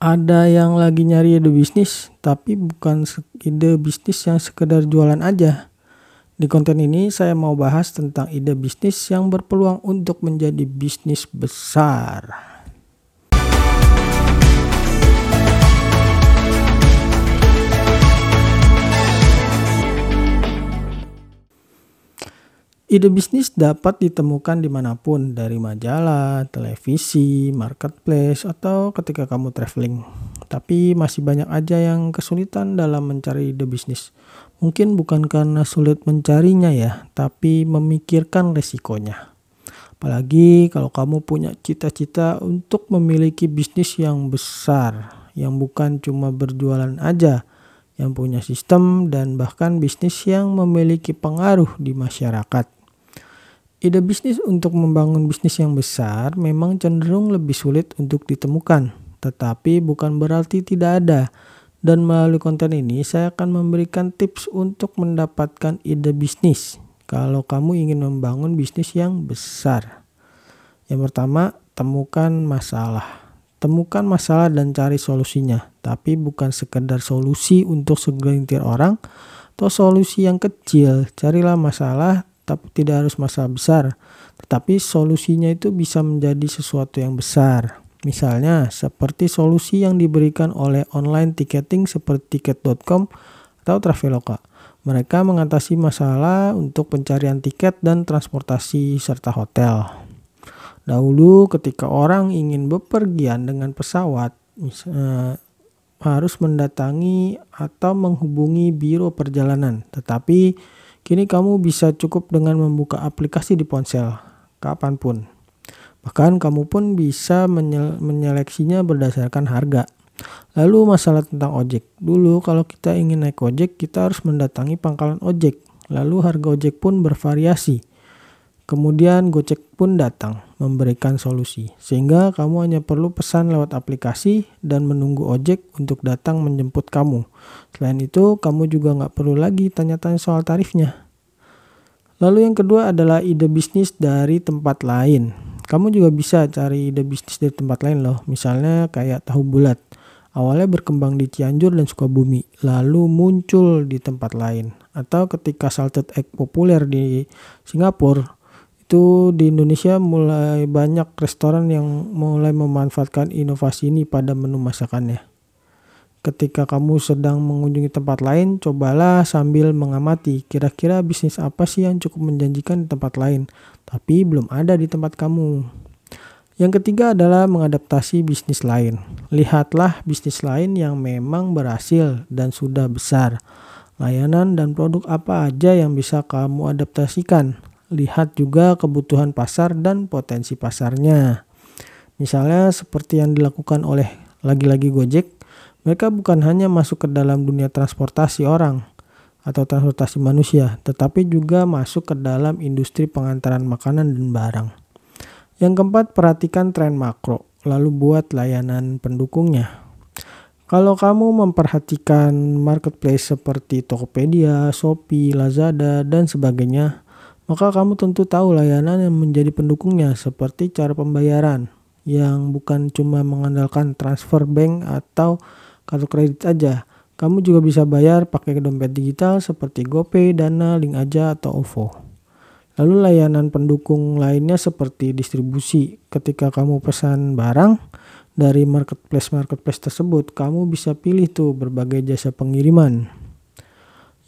Ada yang lagi nyari ide bisnis, tapi bukan ide bisnis yang sekedar jualan aja. Di konten ini saya mau bahas tentang ide bisnis yang berpeluang untuk menjadi bisnis besar. Ide bisnis dapat ditemukan di mana pun, dari majalah, televisi, marketplace, atau ketika kamu traveling. Tapi masih banyak aja yang kesulitan dalam mencari ide bisnis. Mungkin bukan karena sulit mencarinya ya, tapi memikirkan resikonya. Apalagi kalau kamu punya cita-cita untuk memiliki bisnis yang besar, yang bukan cuma berjualan aja, yang punya sistem dan bahkan bisnis yang memiliki pengaruh di masyarakat. Ide bisnis untuk membangun bisnis yang besar memang cenderung lebih sulit untuk ditemukan, tetapi bukan berarti tidak ada. Dan melalui konten ini saya akan memberikan tips untuk mendapatkan ide bisnis kalau kamu ingin membangun bisnis yang besar. Yang pertama, temukan masalah. Temukan masalah dan cari solusinya, tapi bukan sekedar solusi untuk segelintir orang atau solusi yang kecil. Carilah masalah tapi tidak harus masalah besar. Tetapi solusinya itu bisa menjadi sesuatu yang besar. Misalnya seperti solusi yang diberikan oleh online ticketing seperti tiket.com atau Traveloka. Mereka mengatasi masalah untuk pencarian tiket dan transportasi serta hotel. Dahulu ketika orang ingin bepergian dengan pesawat, eh, harus mendatangi atau menghubungi biro perjalanan. Tetapi Kini kamu bisa cukup dengan membuka aplikasi di ponsel, kapan pun. Bahkan kamu pun bisa menyeleksinya berdasarkan harga. Lalu masalah tentang ojek. Dulu kalau kita ingin naik ojek, kita harus mendatangi pangkalan ojek. Lalu harga ojek pun bervariasi. Kemudian Gojek pun datang memberikan solusi. Sehingga kamu hanya perlu pesan lewat aplikasi dan menunggu ojek untuk datang menjemput kamu. Selain itu, kamu juga nggak perlu lagi tanya-tanya soal tarifnya. Lalu yang kedua adalah ide bisnis dari tempat lain. Kamu juga bisa cari ide bisnis dari tempat lain loh. Misalnya kayak tahu bulat. Awalnya berkembang di Cianjur dan Sukabumi, lalu muncul di tempat lain. Atau ketika salted egg populer di Singapura, itu di Indonesia mulai banyak restoran yang mulai memanfaatkan inovasi ini pada menu masakannya. Ketika kamu sedang mengunjungi tempat lain, cobalah sambil mengamati kira-kira bisnis apa sih yang cukup menjanjikan di tempat lain, tapi belum ada di tempat kamu. Yang ketiga adalah mengadaptasi bisnis lain. Lihatlah bisnis lain yang memang berhasil dan sudah besar. Layanan dan produk apa aja yang bisa kamu adaptasikan lihat juga kebutuhan pasar dan potensi pasarnya. Misalnya seperti yang dilakukan oleh lagi-lagi Gojek, mereka bukan hanya masuk ke dalam dunia transportasi orang atau transportasi manusia, tetapi juga masuk ke dalam industri pengantaran makanan dan barang. Yang keempat, perhatikan tren makro, lalu buat layanan pendukungnya. Kalau kamu memperhatikan marketplace seperti Tokopedia, Shopee, Lazada, dan sebagainya, maka kamu tentu tahu layanan yang menjadi pendukungnya seperti cara pembayaran yang bukan cuma mengandalkan transfer bank atau kartu kredit aja. Kamu juga bisa bayar pakai dompet digital seperti GoPay, Dana, Link Aja, atau OVO. Lalu layanan pendukung lainnya seperti distribusi. Ketika kamu pesan barang dari marketplace-marketplace tersebut, kamu bisa pilih tuh berbagai jasa pengiriman.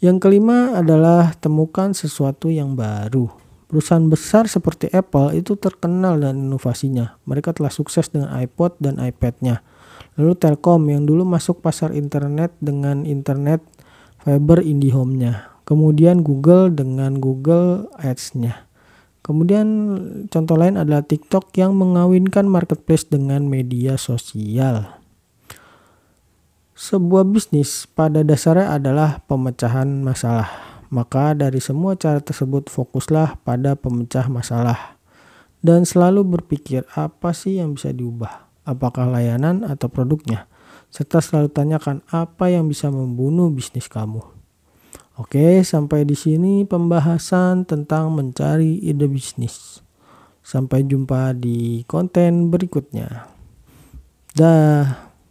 Yang kelima adalah temukan sesuatu yang baru. Perusahaan besar seperti Apple itu terkenal dan inovasinya. Mereka telah sukses dengan iPod dan iPad-nya. Lalu Telkom yang dulu masuk pasar internet dengan internet fiber IndiHome-nya. Kemudian Google dengan Google Ads-nya. Kemudian contoh lain adalah TikTok yang mengawinkan marketplace dengan media sosial. Sebuah bisnis pada dasarnya adalah pemecahan masalah. Maka dari semua cara tersebut fokuslah pada pemecah masalah. Dan selalu berpikir apa sih yang bisa diubah. Apakah layanan atau produknya. Serta selalu tanyakan apa yang bisa membunuh bisnis kamu. Oke, sampai di sini pembahasan tentang mencari ide bisnis. Sampai jumpa di konten berikutnya. Dah.